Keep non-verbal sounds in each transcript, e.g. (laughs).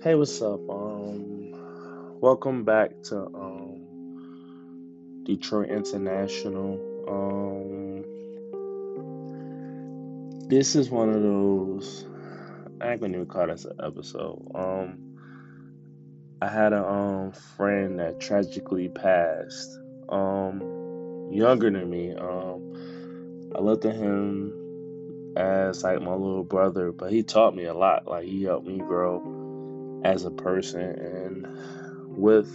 Hey, what's up? Um, welcome back to um Detroit International. Um, this is one of those. I ain't gonna even call this an episode. Um, I had a um friend that tragically passed. Um, younger than me. Um, I looked at him as like my little brother, but he taught me a lot. Like he helped me grow as a person and with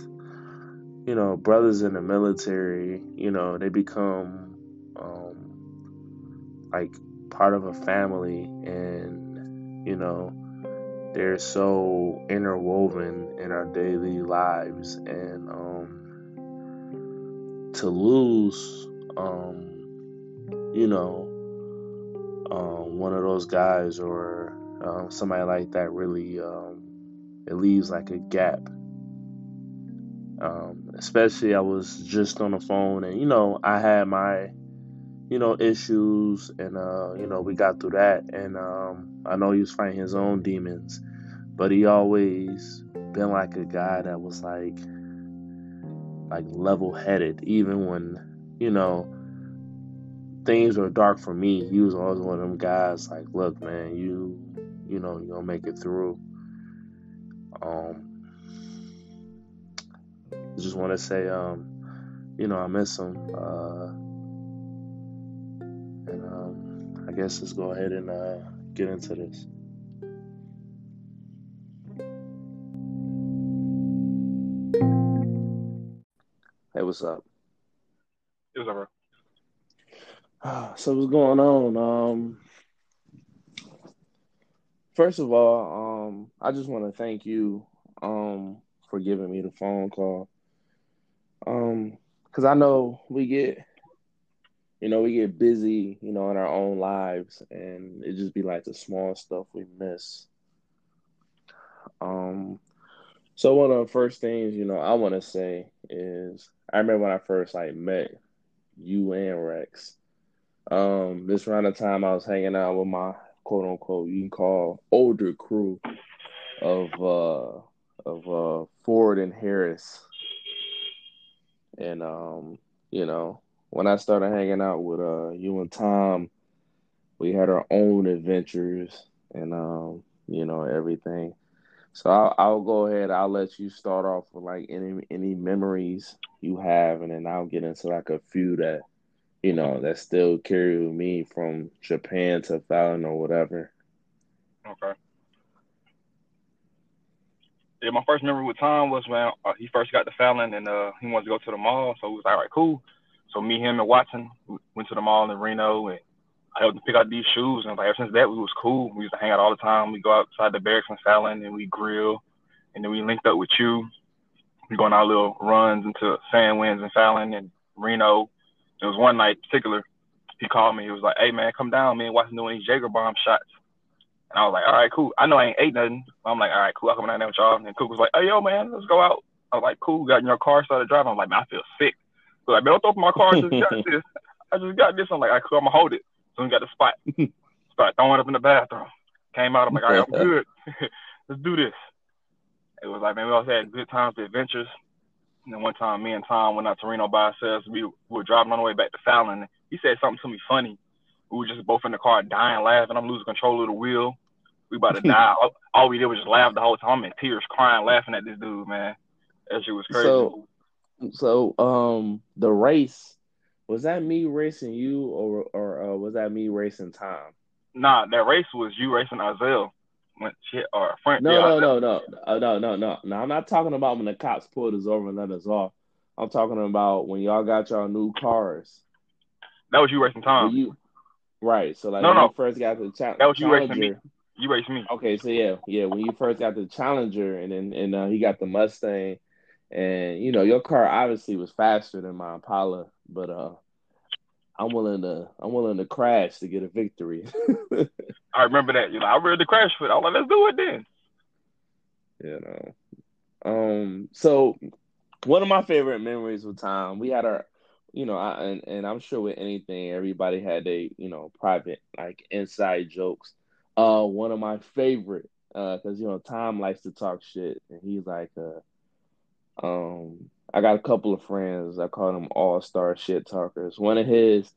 you know brothers in the military you know they become um, like part of a family and you know they're so interwoven in our daily lives and um, to lose um, you know um, one of those guys or um, somebody like that really um, it leaves like a gap. Um, especially I was just on the phone and you know I had my you know issues and uh, you know we got through that and um, I know he was fighting his own demons, but he always been like a guy that was like like level headed even when you know things were dark for me. He was always one of them guys like, look man, you you know you're gonna make it through um, I just want to say, um, you know, I miss him. Uh, and um, I guess let's go ahead and uh, get into this. Hey, what's up? What's up, bro? (sighs) So what's going on? Um, First of all, um, I just want to thank you um, for giving me the phone call. Um, because I know we get, you know, we get busy, you know, in our own lives, and it just be like the small stuff we miss. Um, so one of the first things, you know, I want to say is I remember when I first like met you and Rex. Um, this around the time I was hanging out with my quote unquote you can call older crew of uh of uh Ford and Harris. And um, you know, when I started hanging out with uh you and Tom, we had our own adventures and um, you know, everything. So I'll, I'll go ahead. I'll let you start off with like any any memories you have, and then I'll get into like a few that you know, that still carry with me from Japan to Fallon or whatever. Okay. Yeah, my first memory with Tom was when uh, he first got to Fallon and uh, he wanted to go to the mall. So we was all right, cool. So me, him, and Watson went to the mall in Reno and I helped him pick out these shoes. And like, ever since that, we was cool. We used to hang out all the time. We go outside the barracks in Fallon and we grill. And then we linked up with you. We go on our little runs into Sandwinds and Fallon and Reno it was one night in particular, he called me. He was like, "Hey man, come down, man. Watson doing these Jaeger bomb shots." And I was like, "All right, cool. I know I ain't ate nothing." I'm like, "All right, cool. I'll come down there with y'all." And Cook was like, "Hey yo, man, let's go out." I was like, "Cool." Got in your car, started driving. I'm like, "Man, I feel sick." So like, "Man, don't throw my car. I just got (laughs) this. I just got this." I'm like, "All right, cool. I'm gonna hold it." So we got the spot. (laughs) Start throwing up in the bathroom. Came out. I'm like, "All right, I'm (laughs) good. let's do this." It was like, man, we always had good times, adventures. And then one time, me and Tom went out to Reno by ourselves. We, we were driving on the way back to Fallon. He said something to me funny. We were just both in the car dying laughing. I'm losing control of the wheel. We about to (laughs) die. all, all, we did was just laugh the whole time. I'm in tears, crying, laughing at this dude, man. That shit was crazy. So, so um, the race was that me racing you, or or uh, was that me racing Tom? Nah, that race was you racing Azelle went shit or front. No, no, no, no, uh, no, no, no, no. I'm not talking about when the cops pulled us over and let us off. I'm talking about when y'all got y'all new cars. That was you racing Tom. You, right. So like no, no. first got the cha- that was you Challenger. racing me. You raced me. Okay, so yeah, yeah. When you first got the Challenger, and then and uh, he got the Mustang, and you know your car obviously was faster than my Impala, but uh, I'm willing to I'm willing to crash to get a victory. (laughs) I remember that. You know, I read the crash fit. I was like, let's do it then. You know. Um so one of my favorite memories with Tom, we had our you know, I, and, and I'm sure with anything, everybody had a, you know, private like inside jokes. Uh one of my favorite uh, because uh, you know Tom likes to talk shit, and he's like, uh, um, I got a couple of friends. I call them all star shit talkers. One of his,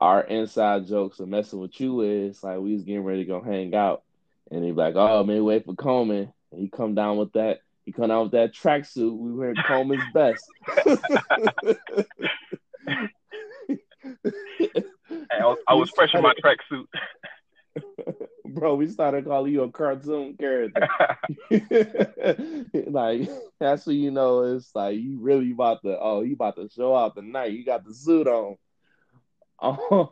our inside jokes of messing with you is like we was getting ready to go hang out, and he's like, oh man, wait for Coleman. And he come down with that. He come down with that tracksuit. We wear Coleman's (laughs) best. (laughs) I was, I was fresh in my tracksuit. (laughs) (laughs) Bro, we started calling you a cartoon character. (laughs) (laughs) like that's what you know. It's like you really about to. Oh, you about to show out tonight. You got the suit on. um,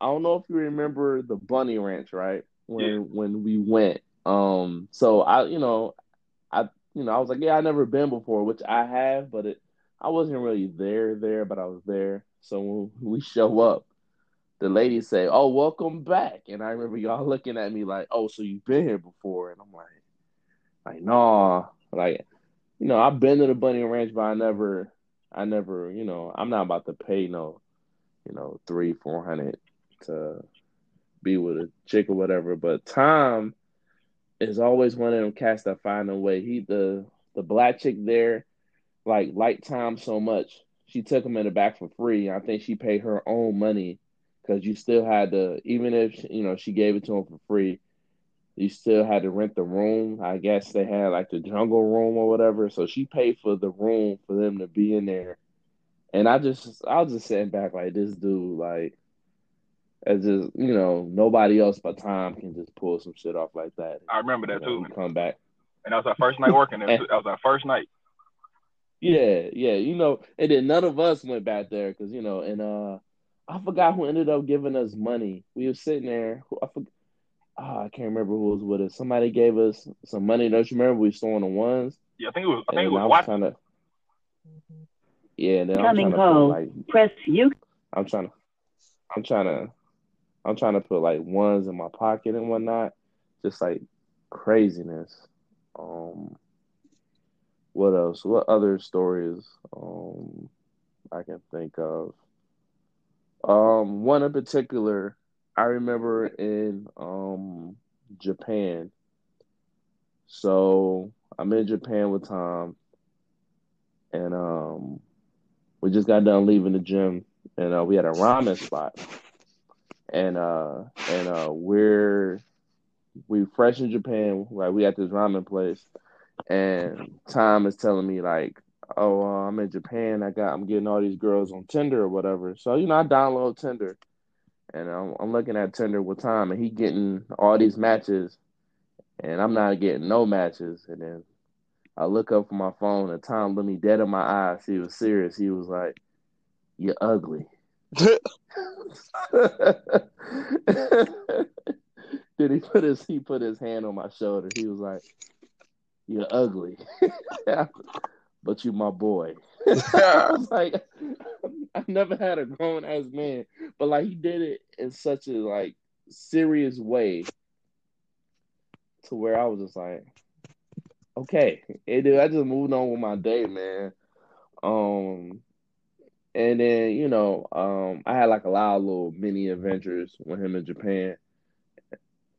I don't know if you remember the Bunny Ranch, right? When yeah. when we went. Um, so I, you know, I, you know, I was like, yeah, I never been before, which I have, but it, I wasn't really there there, but I was there. So when we show up, the ladies say, "Oh, welcome back," and I remember y'all looking at me like, "Oh, so you've been here before?" And I'm like, "Like, nah, like, you know, I've been to the Bunny Ranch, but I never, I never, you know, I'm not about to pay no, you know, three, four hundred to be with a chick or whatever." But Tom is always one of them cats that find a way. He the the black chick there, like, liked Tom so much she took him in the back for free. I think she paid her own money because you still had to, even if you know she gave it to him for free, you still had to rent the room. I guess they had like the jungle room or whatever. So she paid for the room for them to be in there. And I just, I was just sitting back like this dude, like, as just you know, nobody else but Tom can just pull some shit off like that. I remember that you know, too. Come back. And that was our first night working. (laughs) that was our first night. Yeah, yeah, you know, and then none of us went back there because you know, and uh, I forgot who ended up giving us money. We were sitting there. I forgot. Oh, I can't remember who was with us. Somebody gave us some money. Don't you remember? We stole on the ones. Yeah, I think it was. I think and it was. I was trying to. Yeah, and then Coming I'm trying home. to put, like, Press you. I'm trying to. I'm trying to. I'm trying to put like ones in my pocket and whatnot. Just like craziness. Um what else? What other stories um, I can think of? Um, one in particular, I remember in um, Japan. So I'm in Japan with Tom, and um, we just got done leaving the gym, and uh, we had a ramen spot, and uh, and uh, we're we fresh in Japan, like we at this ramen place, and Tom is telling me like, "Oh, uh, I'm in Japan. I got I'm getting all these girls on Tinder or whatever." So you know, I download Tinder, and I'm, I'm looking at Tinder with Tom, and he getting all these matches, and I'm not getting no matches. And then I look up from my phone, and Tom looked me dead in my eyes. He was serious. He was like, "You're ugly." (laughs) Did he put his he put his hand on my shoulder? He was like, you're ugly, (laughs) but you my boy. (laughs) (laughs) I was like, I've never had a grown ass man, but like he did it in such a like serious way to where I was just like, okay, hey, dude, I just moved on with my day, man. Um, and then you know, um, I had like a lot of little mini adventures with him in Japan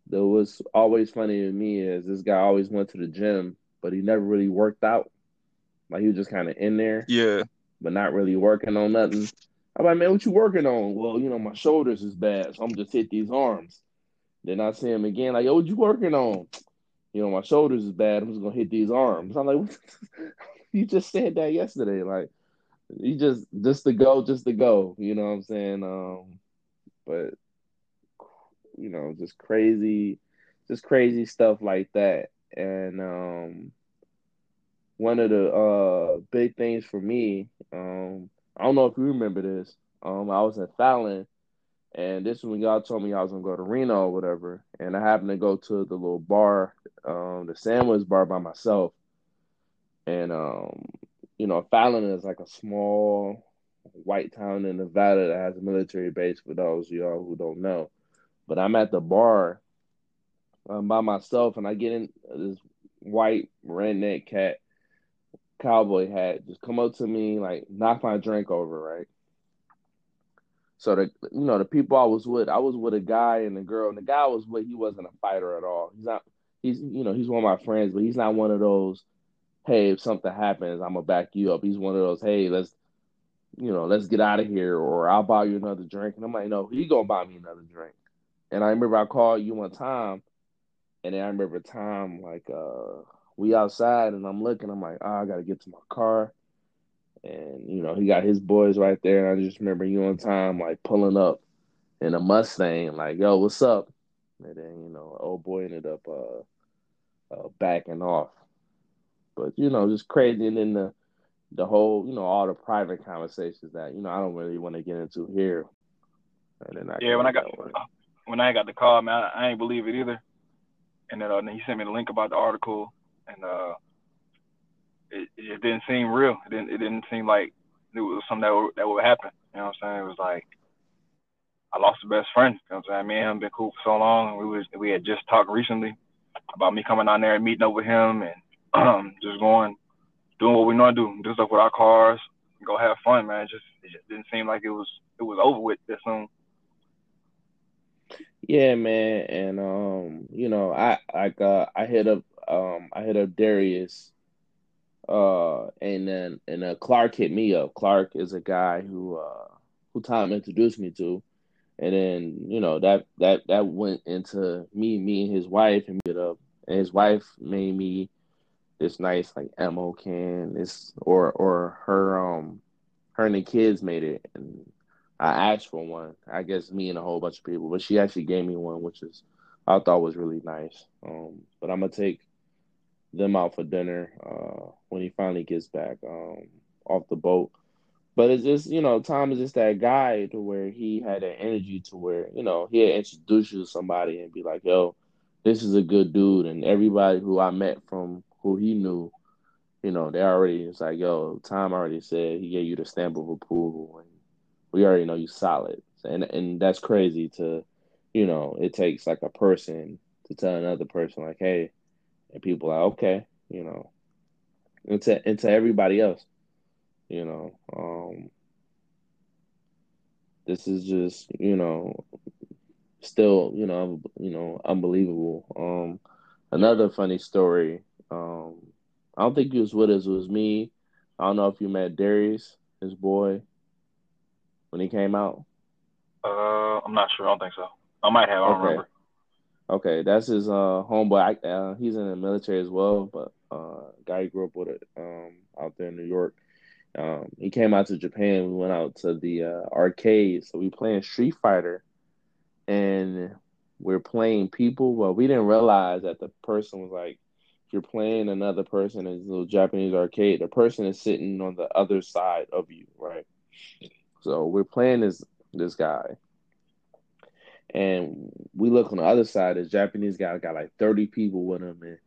that was always funny to me is this guy always went to the gym, but he never really worked out. Like he was just kind of in there, yeah, but not really working on nothing. I'm like, man, what you working on? Well, you know, my shoulders is bad, so I'm just hit these arms. Then I see him again, like, yo, what you working on? You know, my shoulders is bad. I'm just gonna hit these arms. I'm like, (laughs) you just said that yesterday. Like, you just just to go, just to go. You know what I'm saying? Um, but you know, just crazy, just crazy stuff like that. And um, one of the uh, big things for me, um, I don't know if you remember this. Um, I was in Fallon, and this is when y'all told me I was gonna go to Reno or whatever, and I happened to go to the little bar, um, the sandwich bar by myself, and um, you know, Fallon is like a small white town in Nevada that has a military base. For those y'all who don't know, but I'm at the bar um, by myself, and I get in this white redneck cat cowboy hat just come up to me like knock my drink over right So the you know the people I was with, I was with a guy and a girl, and the guy was with, he wasn't a fighter at all. He's not. He's you know he's one of my friends, but he's not one of those. Hey, if something happens, I'm gonna back you up. He's one of those. Hey, let's you know let's get out of here, or I'll buy you another drink. And I'm like, no, he gonna buy me another drink. And I remember I called you one time, and then I remember time like uh we outside, and I'm looking. I'm like, oh, I gotta get to my car and you know he got his boys right there. And I just remember you on time, like pulling up in a Mustang, like yo, what's up? And then you know, old boy ended up uh, uh, backing off. But you know, just crazy, and then the the whole, you know, all the private conversations that you know I don't really want to get into here. And then I yeah, when I got when I got the call, man, I, I ain't believe it either. And then uh, he sent me the link about the article, and uh, it, it didn't seem real. It didn't it didn't seem like it was something that would, that would happen. You know what I'm saying? It was like I lost a best friend. You know what I'm saying? Me and him been cool for so long. We was we had just talked recently about me coming down there and meeting up with him and um, (clears throat) just going doing what we know to do, do stuff with our cars, go have fun, man. It just it just didn't seem like it was it was over with this soon. Yeah, man, and um, you know, I like uh, I hit up um, I hit up Darius uh, and then and uh, Clark hit me up. Clark is a guy who uh, who Tom introduced me to, and then you know that that that went into me, me and his wife, and it up. And his wife made me this nice like ammo can. This or or her um her and the kids made it, and I asked for one. I guess me and a whole bunch of people, but she actually gave me one, which is I thought was really nice. Um, but I'm gonna take them out for dinner uh, when he finally gets back um, off the boat. But it's just, you know, Tom is just that guy to where he had that energy to where, you know, he'd introduce you to somebody and be like, yo, this is a good dude. And everybody who I met from who he knew, you know, they already, it's like, yo, Tom already said he gave you the stamp of approval. And we already know you solid. And, and that's crazy to, you know, it takes like a person to tell another person, like, hey, and people are okay, you know, into into everybody else, you know. Um, this is just you know still you know you know unbelievable. Um, another funny story. Um, I don't think he was with us. It was me. I don't know if you met Darius, his boy, when he came out. Uh, I'm not sure. I don't think so. I might have. I don't okay. remember. Okay, that's his uh homeboy. Uh, he's in the military as well, but uh, guy grew up with it um out there in New York. Um, he came out to Japan. We went out to the uh, arcade, so we playing Street Fighter, and we're playing people, Well, we didn't realize that the person was like, if you're playing another person in this little Japanese arcade, the person is sitting on the other side of you, right? So we're playing this this guy, and we look on the other side, this Japanese guy got like 30 people with him. And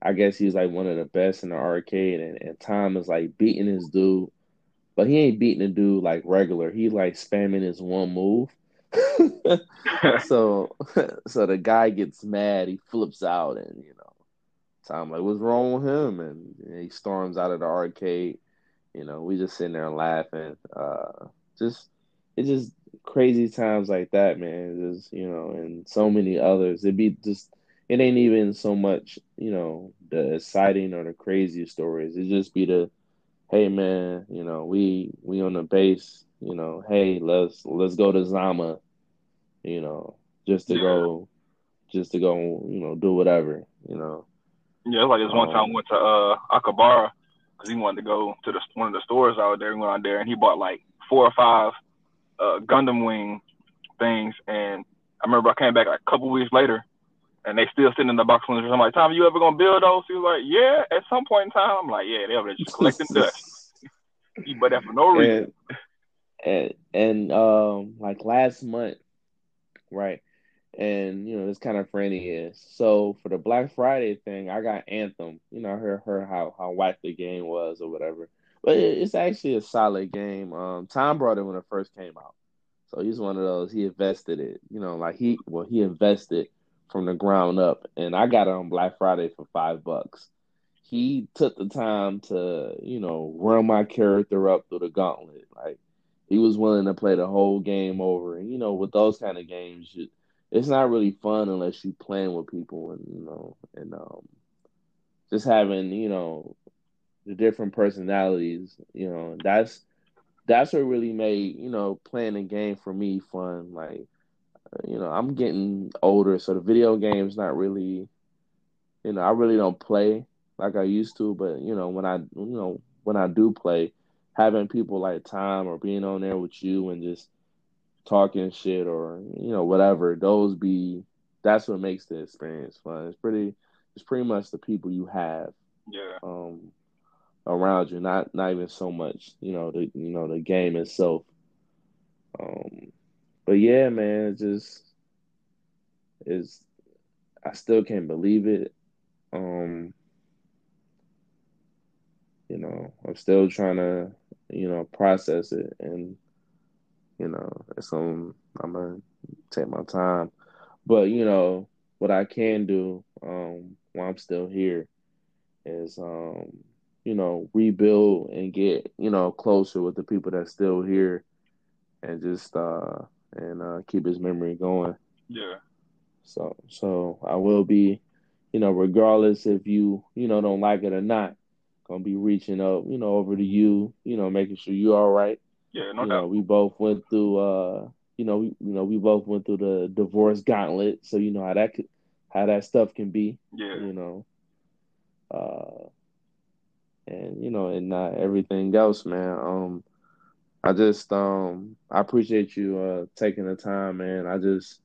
I guess he's like one of the best in the arcade. And, and Tom is like beating his dude. But he ain't beating the dude like regular. He like spamming his one move. (laughs) so (laughs) so the guy gets mad, he flips out and you know, Tom like, what's wrong with him? And, and he storms out of the arcade. You know, we just sitting there laughing. Uh just it just crazy times like that, man. Just you know, and so many others. It'd be just it ain't even so much, you know, the exciting or the crazy stories. It just be the, hey man, you know, we we on the base, you know, hey, let's let's go to Zama, you know, just to go, just to go, you know, do whatever, you know. Yeah, like this one um, time we went to uh Akihabara because he wanted to go to the one of the stores out there. He went out there and he bought like four or five uh, Gundam Wing things, and I remember I came back like a couple weeks later, and they still sitting in the box. I'm like, Tom, you ever gonna build those? He was like, Yeah, at some point in time. I'm like, Yeah, they were just collecting (laughs) dust. you but that for no reason. And, and and um, like last month, right? And you know, it's kind of friendly is. So for the Black Friday thing, I got Anthem. You know, I heard, heard how how whack the game was or whatever. But it's actually a solid game. Um, Tom brought it when it first came out, so he's one of those. He invested it, you know, like he well he invested from the ground up, and I got it on Black Friday for five bucks. He took the time to, you know, run my character up through the gauntlet. Like he was willing to play the whole game over. And you know, with those kind of games, it's not really fun unless you playing with people and you know and um, just having you know the different personalities. You know, that's that's what really made you know playing the game for me fun. Like, you know, I'm getting older, so the video games not really, you know, I really don't play like I used to. But you know, when I you know when I do play, having people like Tom or being on there with you and just talking shit or you know whatever, those be that's what makes the experience fun. It's pretty, it's pretty much the people you have. Yeah. Um, around you, not not even so much, you know, the you know the game itself. Um, but yeah, man, just is. I still can't believe it. Um, you know, I'm still trying to, you know, process it, and you know, it's um, I'm gonna take my time. But you know, what I can do, um, while I'm still here, is um you know, rebuild and get, you know, closer with the people that's still here and just uh and uh keep his memory going. Yeah. So so I will be, you know, regardless if you, you know, don't like it or not, gonna be reaching up, you know, over to you, you know, making sure you're all right. Yeah, no you doubt. Know, we both went through uh you know, we you know, we both went through the divorce gauntlet, so you know how that could how that stuff can be. Yeah. You know. Uh and you know, and not everything else, man. Um, I just um, I appreciate you uh taking the time, man. I just,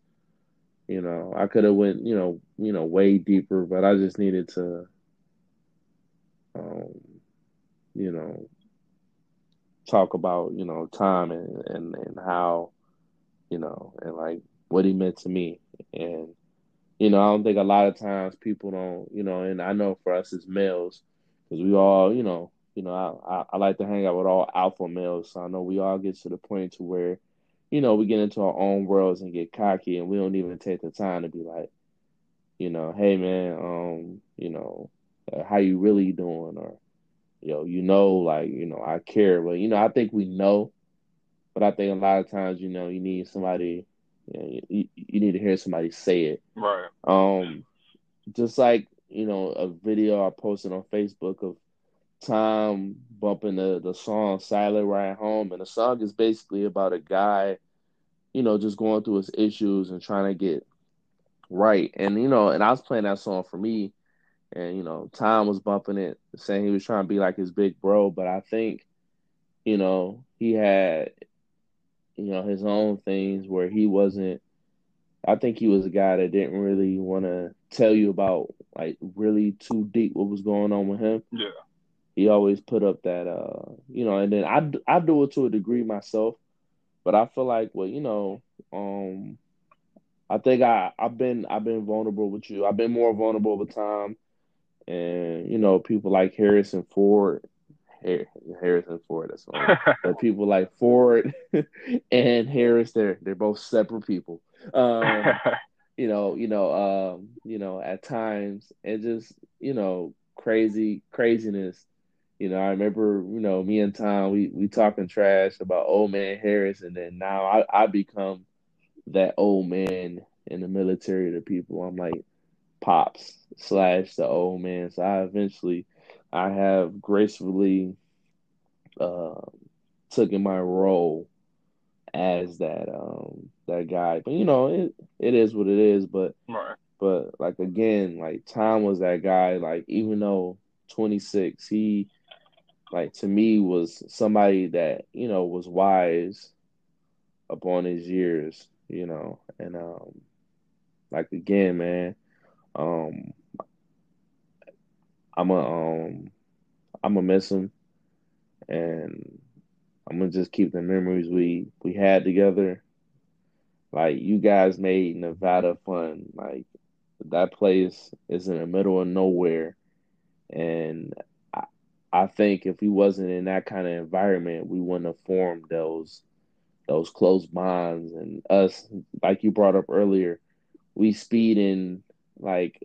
you know, I could have went, you know, you know, way deeper, but I just needed to, um, you know, talk about you know time and and and how, you know, and like what he meant to me, and you know, I don't think a lot of times people don't, you know, and I know for us as males because we all, you know, you know, I, I, I like to hang out with all alpha males, so I know we all get to the point to where, you know, we get into our own worlds and get cocky, and we don't even take the time to be like, you know, hey man, um, you know, uh, how you really doing, or, you know, you know, like, you know, I care, but you know, I think we know, but I think a lot of times, you know, you need somebody, you, know, you, you need to hear somebody say it, right? Um, just like you know, a video I posted on Facebook of Tom bumping the, the song Silent Ride Home. And the song is basically about a guy, you know, just going through his issues and trying to get right. And, you know, and I was playing that song for me. And, you know, Tom was bumping it, saying he was trying to be like his big bro. But I think, you know, he had, you know, his own things where he wasn't I think he was a guy that didn't really want to tell you about like really too deep what was going on with him. Yeah. He always put up that uh, you know, and then I I do it to a degree myself, but I feel like well, you know, um I think I I've been I've been vulnerable with you. I've been more vulnerable over time. And you know, people like Harrison Ford Harrison Ford. That's (laughs) but people like Ford (laughs) and Harris, they're they're both separate people. Um, (laughs) you know, you know, um, you know, at times and just you know, crazy craziness. You know, I remember, you know, me and Tom, we we talking trash about old man Harris, and then now I I become that old man in the military to people. I'm like pops slash the old man. So I eventually I have gracefully uh, took in my role as that um that guy. But you know, it it is what it is. But right. but like again, like Tom was that guy. Like even though 26, he like to me was somebody that you know was wise upon his years. You know, and um like again, man, um I'm a um I'm gonna miss him, and I'm gonna just keep the memories we we had together. Like you guys made Nevada fun. Like that place is in the middle of nowhere, and I, I think if we wasn't in that kind of environment, we wouldn't have formed those those close bonds. And us, like you brought up earlier, we speeding like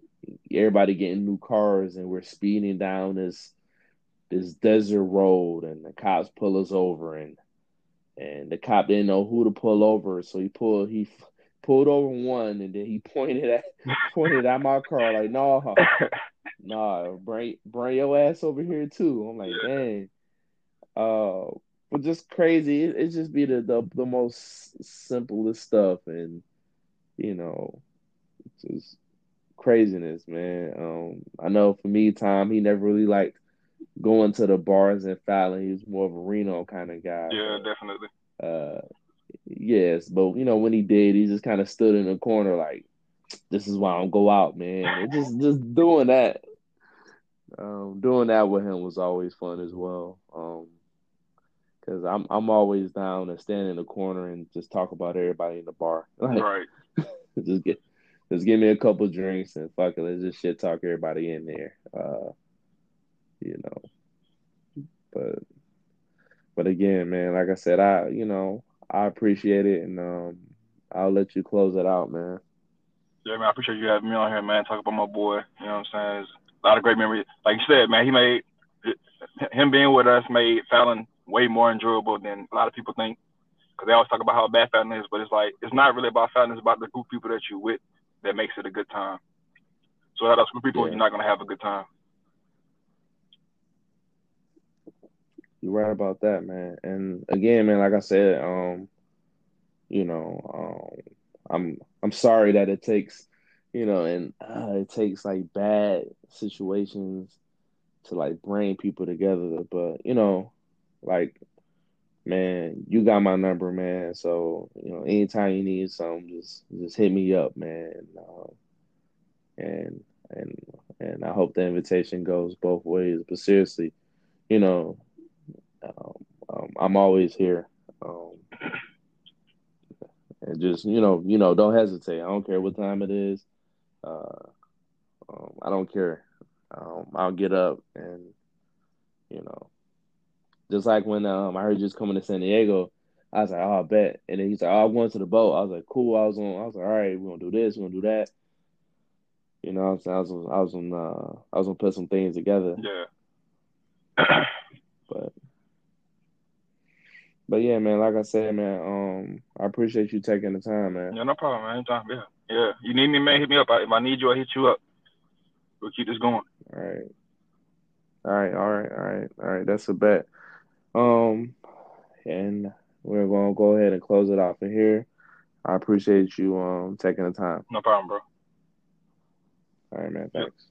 everybody getting new cars, and we're speeding down this this desert road and the cops pull us over and and the cop didn't know who to pull over, so he pulled he pulled over one, and then he (laughs) pointed at pointed at my car like, "Nah, (laughs) nah, bring bring your ass over here too." I'm like, dang. Uh, but just crazy. It, it just be the, the the most simplest stuff, and you know, just craziness, man. Um, I know for me, Tom, he never really liked going to the bars and Fallon. He was more of a Reno kind of guy. Yeah, definitely. Uh, yes, but you know when he did, he just kind of stood in the corner like, "This is why I don't go out, man." And just (laughs) just doing that, um, doing that with him was always fun as well. Um, because I'm I'm always down to stand in the corner and just talk about everybody in the bar. (laughs) Like, right. (laughs) just get just give me a couple drinks and fuck it, let's just shit talk everybody in there. Uh, you know, but but again, man, like I said, I you know I appreciate it, and um, I'll let you close it out, man. Yeah, man, I appreciate you having me on here, man. Talk about my boy. You know what I'm saying? It's a lot of great memories. Like you said, man, he made him being with us made Fallon way more enjoyable than a lot of people think. Because they always talk about how bad Fallon is, but it's like it's not really about Fallon. It's about the group of people that you're with that makes it a good time. So without those group of people, yeah. you're not gonna have a good time. You're right about that, man. And again, man, like I said, um, you know, um, I'm I'm sorry that it takes, you know, and uh, it takes like bad situations to like bring people together. But you know, like, man, you got my number, man. So you know, anytime you need something, just just hit me up, man. And and and I hope the invitation goes both ways. But seriously, you know, um, um, I'm always here. Um, and just you know, you know, don't hesitate. I don't care what time it is. Uh, um, I don't care. Um, I'll get up and you know, just like when um, I heard you just coming to San Diego, I was like, oh, I bet. And then he's like, oh, I'm going to the boat. I was like, cool. I was on. I was like, all right, we're gonna do this. We're gonna do that. You know, I was, I was on. Uh, I was gonna put some things together. Yeah. but but yeah, man, like I said, man, um, I appreciate you taking the time, man. Yeah, no problem, man. Anytime, yeah, yeah. You need me, man? Hit me up. If I need you, I hit you up. We'll keep this going. All right. All right, all right, all right, all right. That's a bet. Um, and we're gonna go ahead and close it off in here. I appreciate you um taking the time. No problem, bro. All right, man. Thanks.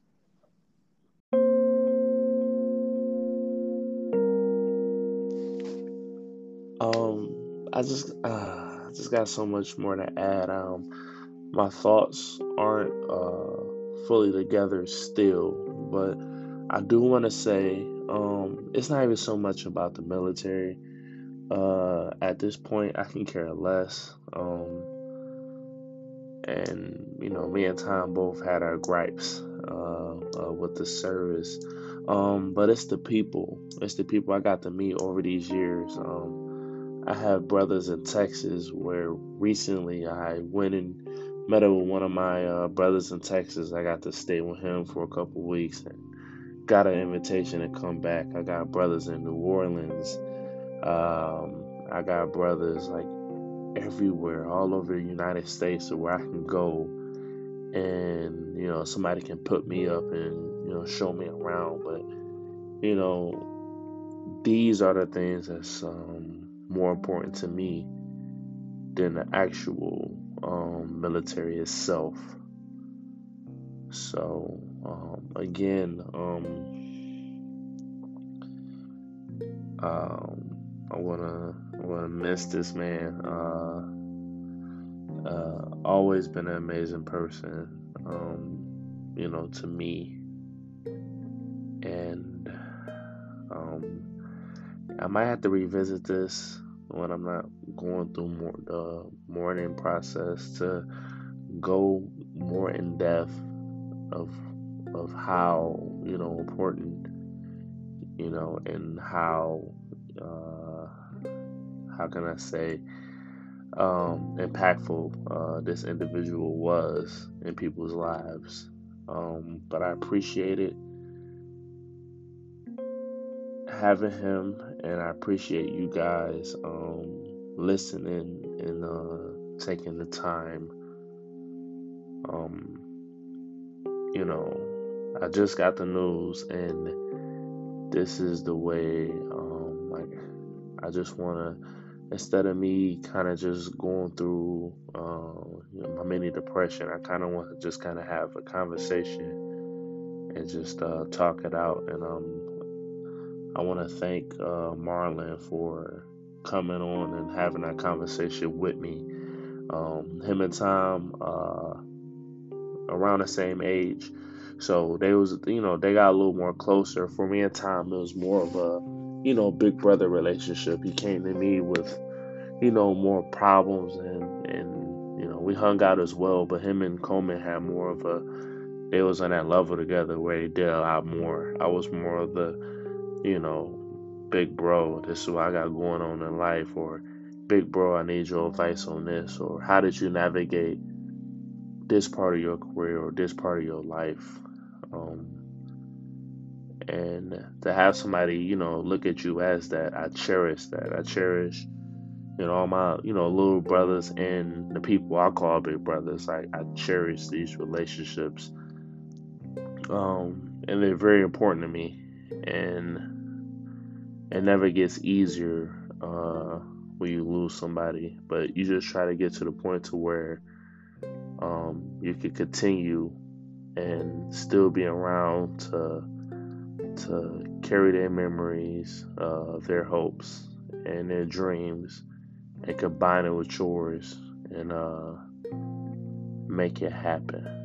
Um, I just uh, I just got so much more to add. Um, my thoughts aren't uh fully together still, but I do want to say um, it's not even so much about the military. Uh, at this point, I can care less. Um, and you know, me and Tom both had our gripes uh, uh, with the service. Um, but it's the people. It's the people I got to meet over these years. Um, I have brothers in Texas where recently I went and met up with one of my uh, brothers in Texas. I got to stay with him for a couple weeks and got an invitation to come back. I got brothers in New Orleans. Um, I got brothers like everywhere, all over the United States, so where I can go and you know somebody can put me up and you know show me around. But you know these are the things that's um, more important to me than the actual um, military itself. So um, again, um, um, I wanna I wanna miss this man. Uh, uh, always been an amazing person, um, you know, to me, and um, I might have to revisit this when I'm not going through more the mourning process to go more in depth of of how you know important you know and how uh, how can I say um, impactful uh, this individual was in people's lives. Um, but I appreciate it having him, and I appreciate you guys um, listening and uh, taking the time. Um, you know, I just got the news, and this is the way. Um, like, I just want to, instead of me kind of just going through uh, you know, my mini depression, I kind of want to just kind of have a conversation and just uh, talk it out. And um, I want to thank uh, Marlon for coming on and having that conversation with me. Um, him and Tom uh, around the same age, so they was you know they got a little more closer. For me and Tom, it was more of a you know big brother relationship. He came to me with you know more problems and and you know we hung out as well. But him and Coleman had more of a they was on that level together where they did a lot more. I was more of the you know big bro, this is what I got going on in life, or big bro, I need your advice on this, or how did you navigate this part of your career or this part of your life? Um, and to have somebody, you know, look at you as that, I cherish that. I cherish, you know, all my, you know, little brothers and the people I call big brothers. I, I cherish these relationships. Um, and they're very important to me. And it never gets easier uh, when you lose somebody, but you just try to get to the point to where um, you can continue and still be around to to carry their memories, uh, their hopes, and their dreams, and combine it with yours and uh, make it happen.